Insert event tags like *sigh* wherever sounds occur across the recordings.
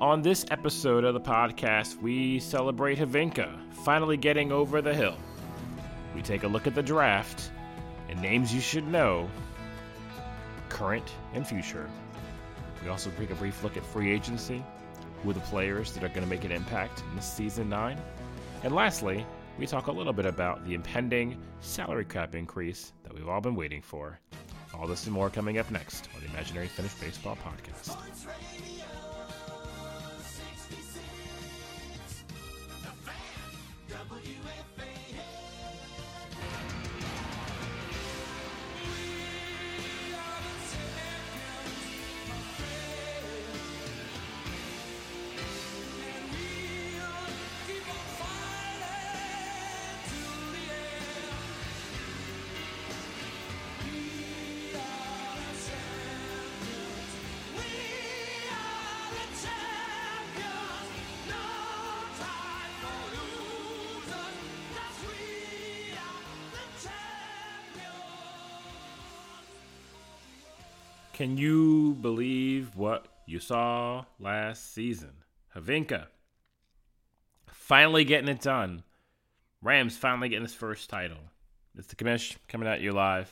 On this episode of the podcast, we celebrate Hyvinkää finally getting over the hill. We take a look at the draft and names you should know, current and future. We also take a brief look at free agency, who the players that are going to make an impact in this season 9. And lastly, we talk a little bit about the impending salary cap increase that we've all been waiting for. All this and more coming up next on the Imaginary Finnish Baseball Podcast. with me. Can you believe what you saw last season? Hyvinkää finally getting it done. Rams finally getting his first title. It's the commish coming at you live.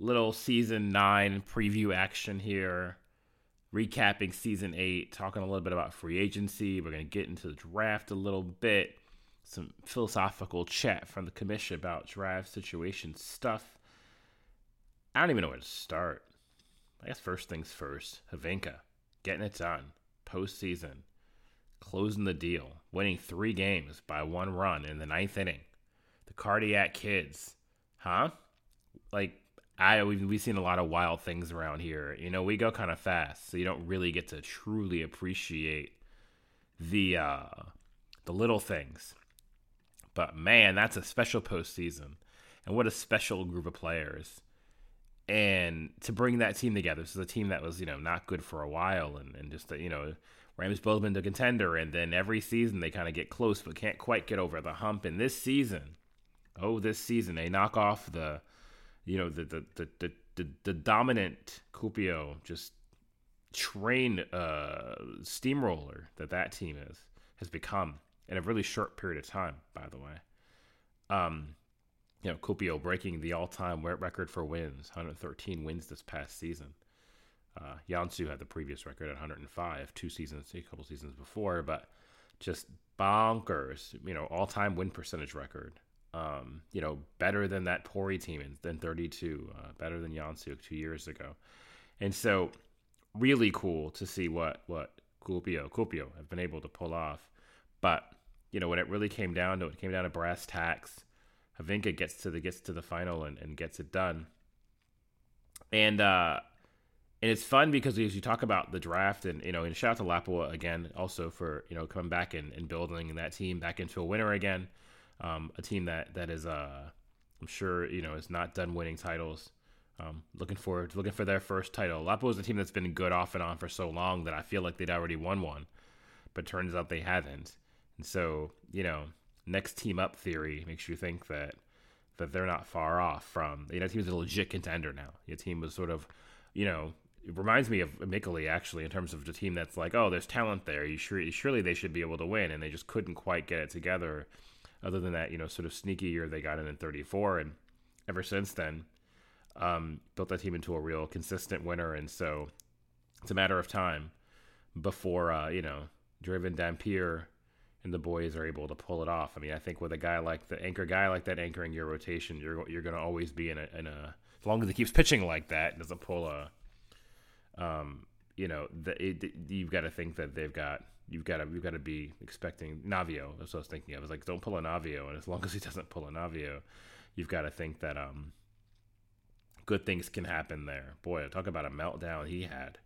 Little season nine preview action here. Recapping season eight, talking a little bit about free agency. We're going to get into the draft a little bit. Some philosophical chat from the commission about draft situation stuff. I don't even know where to start. I guess first things first, Hyvinkää getting it done, postseason, closing the deal, winning three games by one run in the ninth inning. The cardiac kids, huh? Like I we've, we've seen a lot of wild things around here. You know, we go kind of fast, so you don't really get to truly appreciate the uh, the little things. But man, that's a special postseason, and what a special group of players and to bring that team together. This is a team that was, you know, not good for a while, and, and just, you know, Rams both been the contender, and then every season they kind of get close, but can't quite get over the hump. And this season, oh, this season they knock off the, you know, the the the the, the, the dominant Kuopio, just train uh, steamroller that that team is has become in a really short period of time. By the way, um, you know, Kuopio breaking the all-time record for wins, 113 wins this past season. Uh, Joensuu had the previous record at 105, two seasons, a couple seasons before, but just bonkers, you know, all-time win percentage record. Um, you know, better than that Pori team in, than 32, uh, better than Joensuu two years ago. And so, really cool to see what what Kuopio, Kuopio have been able to pull off. But you know, when it really came down to it, it, came down to brass tacks Hyvinkää gets to the gets to the final and, and gets it done. And uh and it's fun because as you talk about the draft and you know and shout out to Lapua again also for you know coming back and, and building that team back into a winner again. Um, a team that that is uh I'm sure you know is not done winning titles. Um, looking forward looking for their first title. Lapua is a team that's been good off and on for so long that I feel like they'd already won one, but turns out they haven't. And so you know next team up theory makes you think that that they're not far off from you know team's a legit contender now. Your team was sort of you know it reminds me of Mikkeli actually in terms of the team that's like oh there's talent there you sure surely they should be able to win and they just couldn't quite get it together. Other than that you know sort of sneaky year they got in in 34 and ever since then um, built that team into a real consistent winner and so it's a matter of time before uh, you know Draven Dampier and the boys are able to pull it off. I mean, I think with a guy like the anchor guy like that anchoring your rotation, you're you're going to always be in a, in a as long as he keeps pitching like that, doesn't pull a, um, you know, the, it, you've got to think that they've got you've got to you've got to be expecting Navio. That's what I was thinking of. I was like, don't pull a Navio, and as long as he doesn't pull a Navio, you've got to think that um, good things can happen there. Boy, talk about a meltdown he had.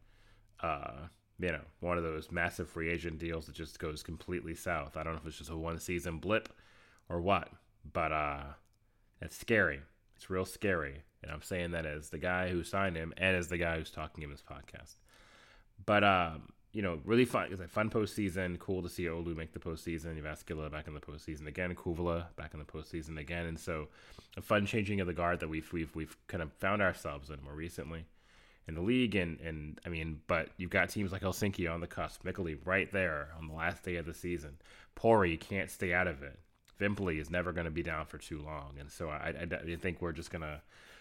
Uh, you know, one of those massive free agent deals that just goes completely south. I don't know if it's just a one season blip or what, but uh, it's scary. It's real scary. And I'm saying that as the guy who signed him and as the guy who's talking in this podcast. But, um, you know, really fun. It's a fun postseason. Cool to see Oulu make the postseason. Jyväskylä back in the postseason again. Kouvola back in the postseason again. And so, a fun changing of the guard that we've we've we've kind of found ourselves in more recently. In the league. And, and I mean, but you've got teams like Helsinki on the cusp, Mikkeli right there on the last day of the season. Pori can't stay out of it. Vimpeli is never going to be down for too long. And so I, I, I think we're just going to,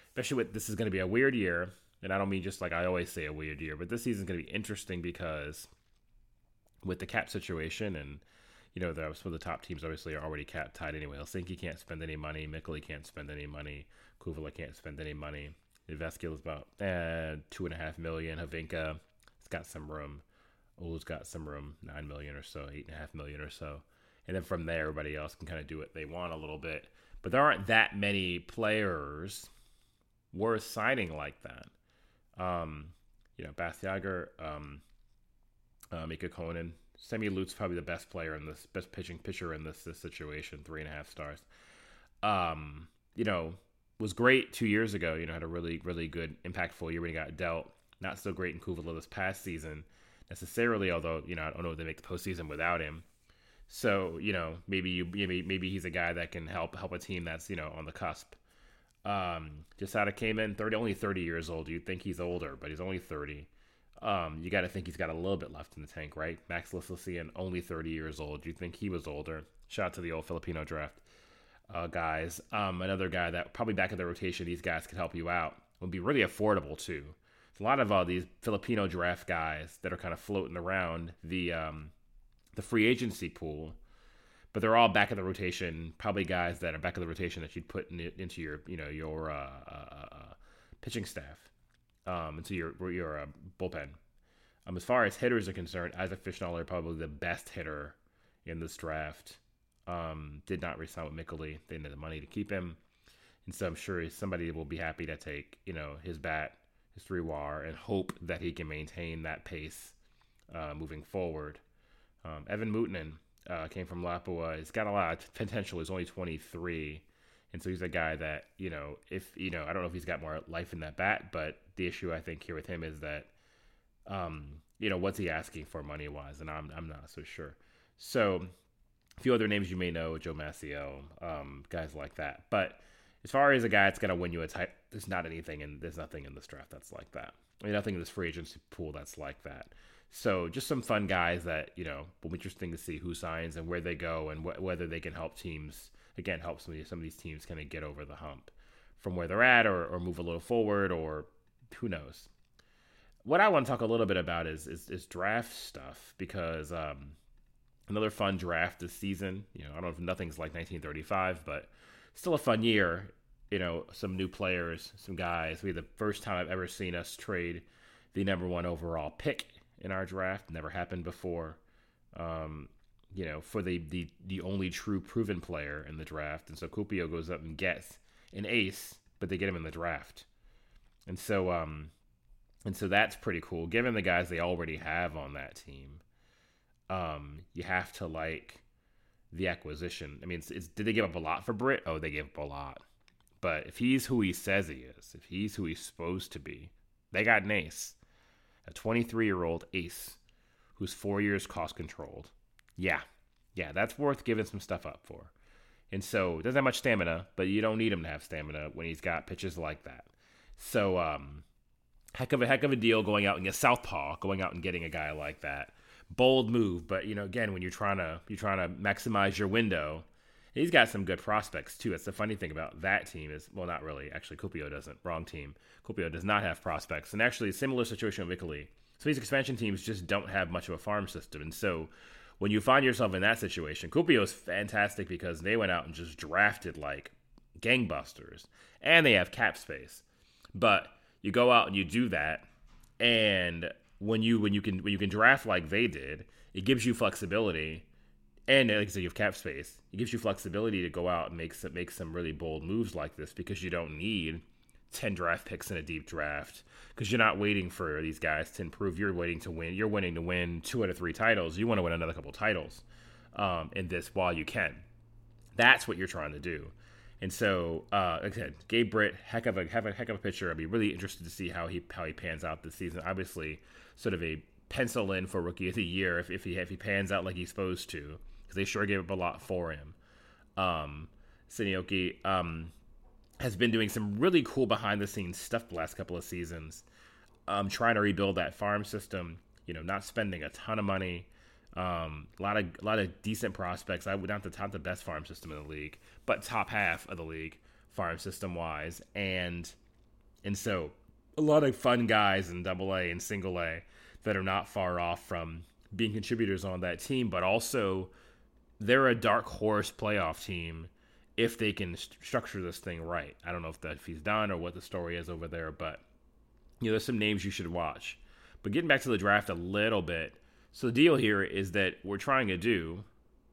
especially with this is going to be a weird year. And I don't mean just like I always say a weird year, but this season's going to be interesting because with the cap situation and you know, the, some of the top teams obviously are already cap tied anyway. Helsinki can't spend any money. Mikkeli can't spend any money. Kouvola can't spend any money. Jyväskylä is about eh, two and a half million. Hyvinkää, it's got some room. Oulu's got some room, nine million or so, eight and a half million or so. And then from there, everybody else can kind of do what they want a little bit. But there aren't that many players worth signing like that. Um, you know, Bastiager, um, uh, Mika Konen, Semi Lute's probably the best player in this, best pitching pitcher in this, this situation, three and a half stars. Um, you know, was great two years ago. You know, had a really, really good, impactful year when he got dealt. Not so great in Kouvola this past season necessarily, although, you know, I don't know if they make the postseason without him. So, you know, maybe you maybe maybe he's a guy that can help help a team that's, you know, on the cusp. Um, Jasada came in 30, only 30 years old. You'd think he's older, but he's only 30. Um, you got to think he's got a little bit left in the tank, right? Max Lislician, only 30 years old. You think he was older? Shout out to the old Filipino draft uh, guys. Um, another guy that probably back in the rotation, these guys could help you out. Would be really affordable too. a lot of uh, these Filipino draft guys that are kind of floating around the um, the free agency pool, but they're all back in the rotation. Probably guys that are back in the rotation that you'd put in, into your you know your uh, uh, uh pitching staff um, into your your uh, bullpen. Um, as far as hitters are concerned, Isaac Fischnaller probably the best hitter in this draft. Um, did not resign with Mikkeli. They needed the money to keep him, and so I'm sure somebody will be happy to take you know his bat, his three war, and hope that he can maintain that pace uh, moving forward. Um, Evan Mutinen uh, came from Lapua. He's got a lot of potential. He's only 23. And so he's a guy that, you know, if, you know, I don't know if he's got more life in that bat, but the issue I think here with him is that, um, you know, what's he asking for money wise? And I'm, I'm not so sure. So a few other names you may know, Joe Massio, um, guys like that. But as far as a guy that's going to win you a title, there's not anything and there's nothing in this draft that's like that. I mean, nothing in this free agency pool that's like that. So just some fun guys that, you know, will be interesting to see who signs and where they go and wh- whether they can help teams again help some of these, some of these teams kind of get over the hump from where they're at or, or move a little forward or who knows. What I want to talk a little bit about is is, is draft stuff because um, another fun draft this season. You know, I don't know if nothing's like 1935, but still a fun year. You know, some new players, some guys. We the first time I've ever seen us trade the number one overall pick in our draft. Never happened before. Um, you know, for the, the the only true proven player in the draft. And so Kuopio goes up and gets an ace, but they get him in the draft. And so um and so that's pretty cool. Given the guys they already have on that team, um, you have to like the acquisition. I mean, it's, it's, did they give up a lot for Britt? Oh, they gave up a lot. But if he's who he says he is, if he's who he's supposed to be, they got an ace, a 23 year old ace who's four years cost controlled yeah, yeah, that's worth giving some stuff up for. And so doesn't have much stamina, but you don't need him to have stamina when he's got pitches like that. So um, heck of a heck of a deal going out and get southpaw, going out and getting a guy like that. Bold move, but you know, again, when you're trying to you're trying to maximize your window, he's got some good prospects too. That's the funny thing about that team is well, not really. Actually, Kuopio doesn't. Wrong team. Kuopio does not have prospects, and actually, similar situation with Italy. So these expansion teams just don't have much of a farm system, and so when you find yourself in that situation, Kuopio is fantastic because they went out and just drafted like gangbusters, and they have cap space. But you go out and you do that, and when you when you can when you can draft like they did, it gives you flexibility, and like I said, you have cap space. It gives you flexibility to go out and make some make some really bold moves like this because you don't need 10 draft picks in a deep draft because you're not waiting for these guys to improve. You're waiting to win. You're winning to win two out of three titles. You want to win another couple titles um, in this while you can. That's what you're trying to do. And so, uh, like I said, Gabe Britt, heck of a heck of a, heck of a pitcher. I'd be really interested to see how he how he pans out this season. Obviously, sort of a pencil in for rookie of the year if, if he if he pans out like he's supposed to, because they sure gave up a lot for him. Um, um, has been doing some really cool behind the scenes stuff the last couple of seasons. um, trying to rebuild that farm system. You know, not spending a ton of money. Um, a lot of a lot of decent prospects. I would not the top the best farm system in the league, but top half of the league farm system wise, and and so a lot of fun guys in Double A and Single A that are not far off from being contributors on that team, but also they're a dark horse playoff team if they can st- structure this thing right. I don't know if that if he's done or what the story is over there, but you know, there's some names you should watch. But getting back to the draft a little bit, so the deal here is that we're trying to do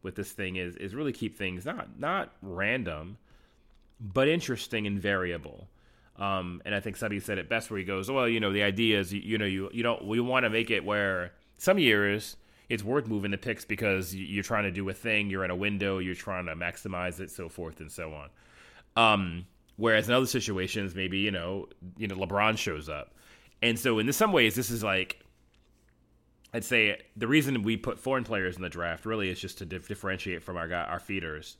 with this thing is is really keep things not not random, but interesting and variable. Um, and I think Subby said it best where he goes, well, you know, the idea is, you, you know, you you don't we want to make it where some years it's worth moving the picks because you're trying to do a thing, you're in a window, you're trying to maximize it, so forth and so on. Um, whereas in other situations, maybe you know, you know, LeBron shows up, and so in some ways, this is like, I'd say the reason we put foreign players in the draft really is just to dif- differentiate from our our feeders.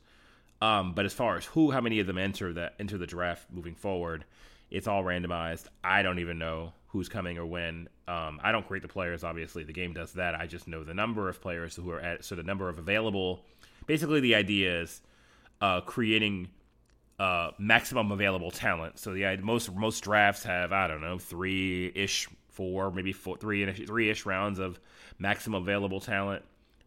Um, but as far as who, how many of them enter the enter the draft moving forward, it's all randomized. I don't even know who's coming or when. Um, I don't create the players, obviously. The game does that. I just know the number of players who are at, so the number of available. Basically, the idea is uh, creating uh, maximum available talent. So the most most drafts have I don't know three ish, four maybe four, three three ish rounds of maximum available talent.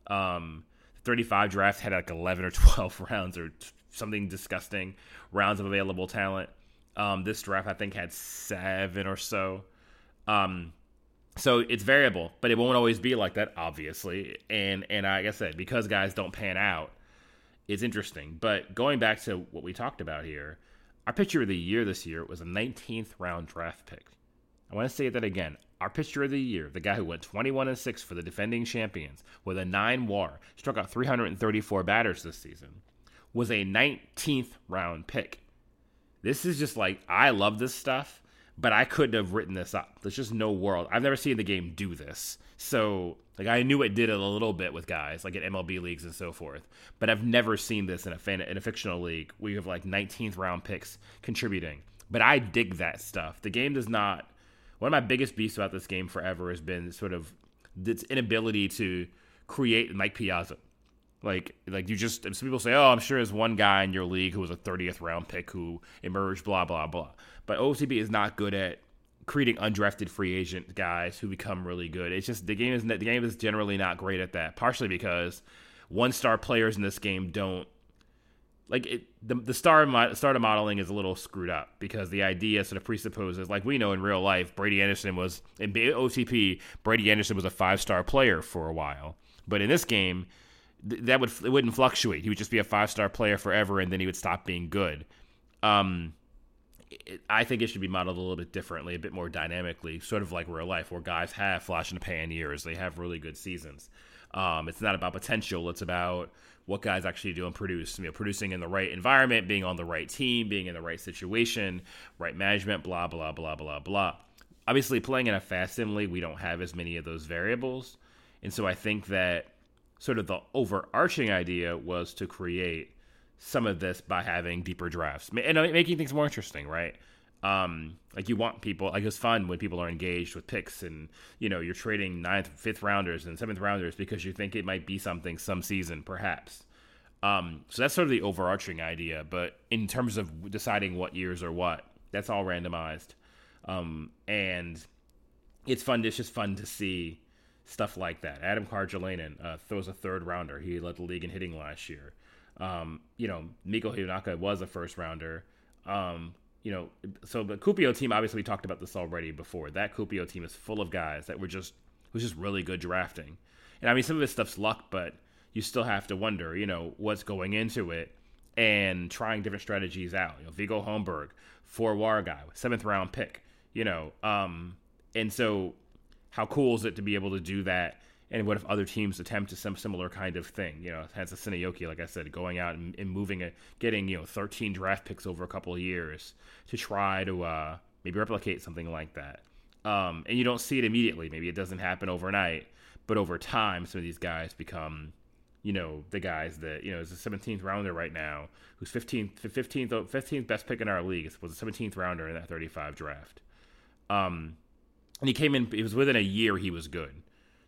Um, 35 drafts had like 11 or 12 *laughs* rounds or something disgusting rounds of available talent. Um, this draft, I think, had seven or so. Um, so it's variable, but it won't always be like that, obviously. And and like I said, because guys don't pan out, it's interesting. But going back to what we talked about here, our pitcher of the year this year was a 19th round draft pick. I want to say that again. Our pitcher of the year, the guy who went 21 and 6 for the defending champions with a 9 WAR, struck out 334 batters this season, was a 19th round pick. This is just like I love this stuff, but I couldn't have written this up. There's just no world. I've never seen the game do this. So like I knew it did it a little bit with guys like at MLB leagues and so forth, but I've never seen this in a fan in a fictional league where you have like 19th round picks contributing. But I dig that stuff. The game does not. One of my biggest beefs about this game forever has been sort of its inability to create Mike Piazza. Like, like you just some people say, oh, I'm sure there's one guy in your league who was a 30th round pick who emerged, blah blah blah. But OCB is not good at creating undrafted free agent guys who become really good. It's just the game is the game is generally not great at that. Partially because one star players in this game don't like it, the the star starter modeling is a little screwed up because the idea sort of presupposes, like we know in real life, Brady Anderson was in OTP. Brady Anderson was a five star player for a while, but in this game, that would it wouldn't fluctuate. He would just be a five star player forever, and then he would stop being good. Um, I think it should be modeled a little bit differently, a bit more dynamically, sort of like real life, where guys have flash in the pan years. They have really good seasons. Um, it's not about potential; it's about what guys actually do and produce. You know, producing in the right environment, being on the right team, being in the right situation, right management, blah blah blah blah blah. Obviously, playing in a fast sim league, we don't have as many of those variables, and so I think that sort of the overarching idea was to create some of this by having deeper drafts and uh, making things more interesting, right? Um, like you want people like it's fun when people are engaged with picks and you know you're trading ninth, fifth rounders and seventh rounders because you think it might be something some season, perhaps. Um, so that's sort of the overarching idea. But in terms of deciding what years or what, that's all randomized, um, and it's fun. It's just fun to see stuff like that. Adam Carjalainen uh, throws a third rounder. He led the league in hitting last year. Um, you know, Miko Hinaka was a first rounder. Um, you know, so the Kuopio team, obviously, we talked about this already before. That Kuopio team is full of guys that were just was just really good drafting. And I mean, some of this stuff's luck, but you still have to wonder, you know, what's going into it and trying different strategies out. You know, Viggo Holmberg, four war guy, seventh round pick. You know, um, and so how cool is it to be able to do that? And what if other teams attempt to some similar kind of thing? You know, Hansa Seinäjoki, like I said, going out and, and, moving it, getting you know 13 draft picks over a couple of years to try to uh, maybe replicate something like that. Um, and you don't see it immediately. Maybe it doesn't happen overnight, but over time, some of these guys become, you know, the guys that you know is a 17th rounder right now, who's 15th 15th 15th best pick in our league was a 17th rounder in that 35 draft. Um, and he came in. It was within a year he was good.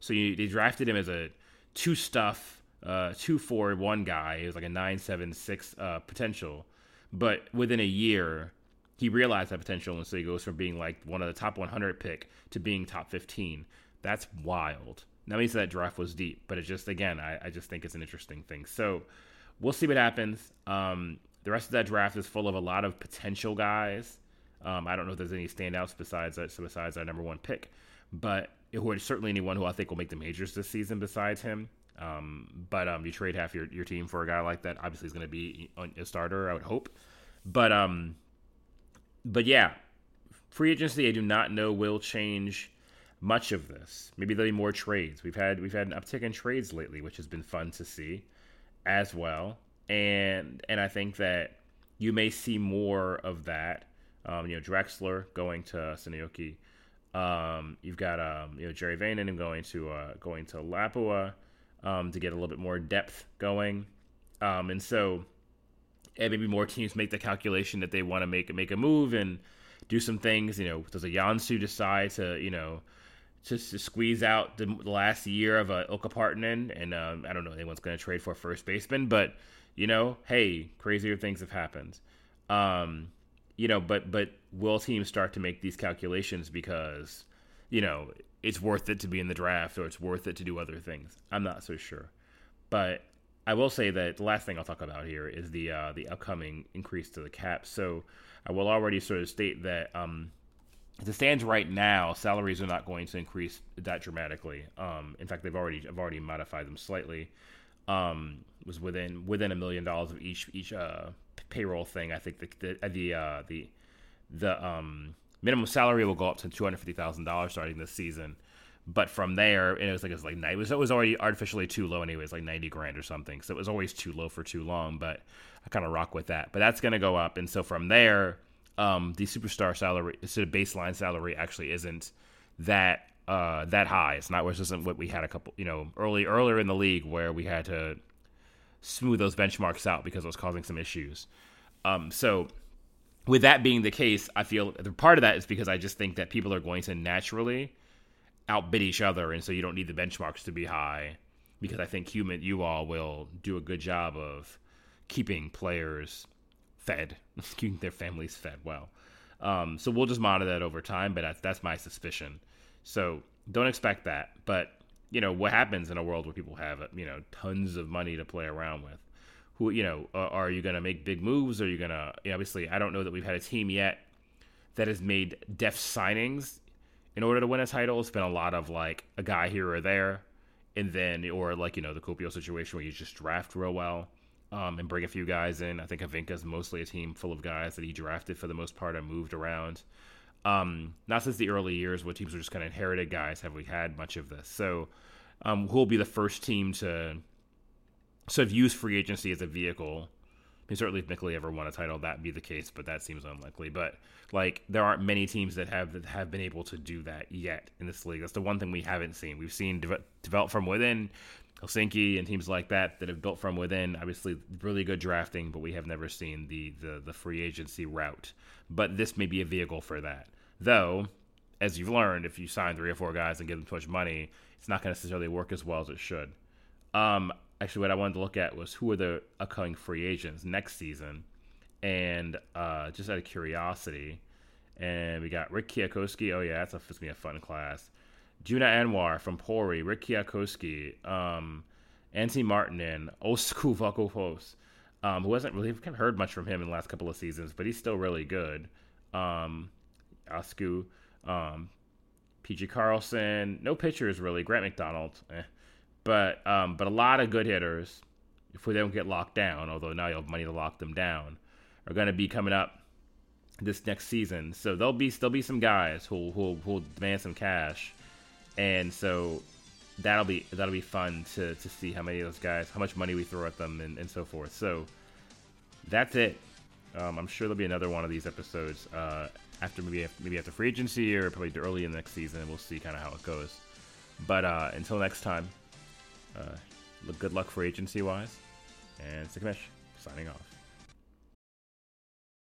So you, they drafted him as a two stuff, uh, two four one guy. It was like a nine seven six uh, potential, but within a year he realized that potential, and so he goes from being like one of the top 100 pick to being top 15. That's wild. Now, means that draft was deep, but it just again, I, I just think it's an interesting thing. So we'll see what happens. Um, the rest of that draft is full of a lot of potential guys. Um, I don't know if there's any standouts besides that, besides our number one pick, but who are certainly anyone who I think will make the majors this season besides him. Um, but um, you trade half your, your team for a guy like that. Obviously, he's going to be a starter. I would hope. But um, but yeah, free agency. I do not know will change much of this. Maybe there'll be more trades. We've had we've had an uptick in trades lately, which has been fun to see as well. And and I think that you may see more of that. Um, you know, Drexler going to Seinäjoki. Um, you've got um, you know Jerry Vainen going to uh, going to Lapua um, to get a little bit more depth going, um, and so and maybe more teams make the calculation that they want to make make a move and do some things. You know, does a Joensuu decide to you know just to squeeze out the, last year of a Ilkka Partanen? And um, I don't know anyone's going to trade for a first baseman, but you know, hey, crazier things have happened. Um, you know, but but will teams start to make these calculations because you know it's worth it to be in the draft or it's worth it to do other things? I'm not so sure, but I will say that the last thing I'll talk about here is the uh, the upcoming increase to the cap. So I will already sort of state that um, as it stands right now, salaries are not going to increase that dramatically. Um, in fact, they've already I've already modified them slightly. Um, was within within a million dollars of each each uh, payroll thing. I think the the the uh, the, the um, minimum salary will go up to two hundred fifty thousand dollars starting this season. But from there, and it was like it was like it was, it was already artificially too low anyways, like ninety grand or something. So it was always too low for too long. But I kind of rock with that. But that's gonna go up, and so from there, um, the superstar salary, sort of baseline salary, actually isn't that uh, that high. It's not. Which isn't what we had a couple, you know, early earlier in the league where we had to smooth those benchmarks out because it was causing some issues. Um, so with that being the case, I feel part of that is because I just think that people are going to naturally outbid each other, and so you don't need the benchmarks to be high because I think human you all will do a good job of keeping players fed, *laughs* keeping their families fed well. Um, so we'll just monitor that over time, but that's that's my suspicion. So don't expect that. But you know what happens in a world where people have you know tons of money to play around with. Who you know are you going to make big moves? Are you going to obviously? I don't know that we've had a team yet that has made def signings in order to win a title. It's been a lot of like a guy here or there, and then or like you know the Kuopio situation where you just draft real well um, and bring a few guys in. I think Hyvinkää is mostly a team full of guys that he drafted for the most part and moved around. Um, not since the early years where teams were just kind of inherited guys have we had much of this. So um, who will be the first team to sort of use free agency as a vehicle I mean, certainly if Mikkeli ever won a title, that'd be the case, but that seems unlikely. But like, there aren't many teams that have that have been able to do that yet in this league. That's the one thing we haven't seen. We've seen de- develop from within, Helsinki and teams like that that have built from within. Obviously, really good drafting, but we have never seen the the, the free agency route. But this may be a vehicle for that. Though, as you've learned, if you sign three or four guys and give them too much money, it's not going to necessarily work as well as it should. Um, actually what I wanted to look at was who are the upcoming free agents next season, and uh, just out of curiosity, and we got Rick Kiakowski. Oh yeah, that's a, gonna be a fun class. Juna Anwar from Pori, Rick Kiakowski, um, Antti Martinen, Osku *laughs* Vakopos, um, who hasn't really heard much from him in the last couple of seasons, but he's still really good. Um, Osku, um, PG Carlson, no pitchers really. Grant McDonald, eh. But um, but a lot of good hitters, if they don't get locked down, although now you have money to lock them down, are going to be coming up this next season. So there'll be there'll be some guys who who who demand some cash, and so that'll be that'll be fun to, to see how many of those guys, how much money we throw at them, and, and so forth. So that's it. Um, I'm sure there'll be another one of these episodes uh, after maybe maybe after free agency or probably early in the next season. We'll see kind of how it goes. But uh, until next time, uh, good luck for agency wise. And Sikamish, signing off.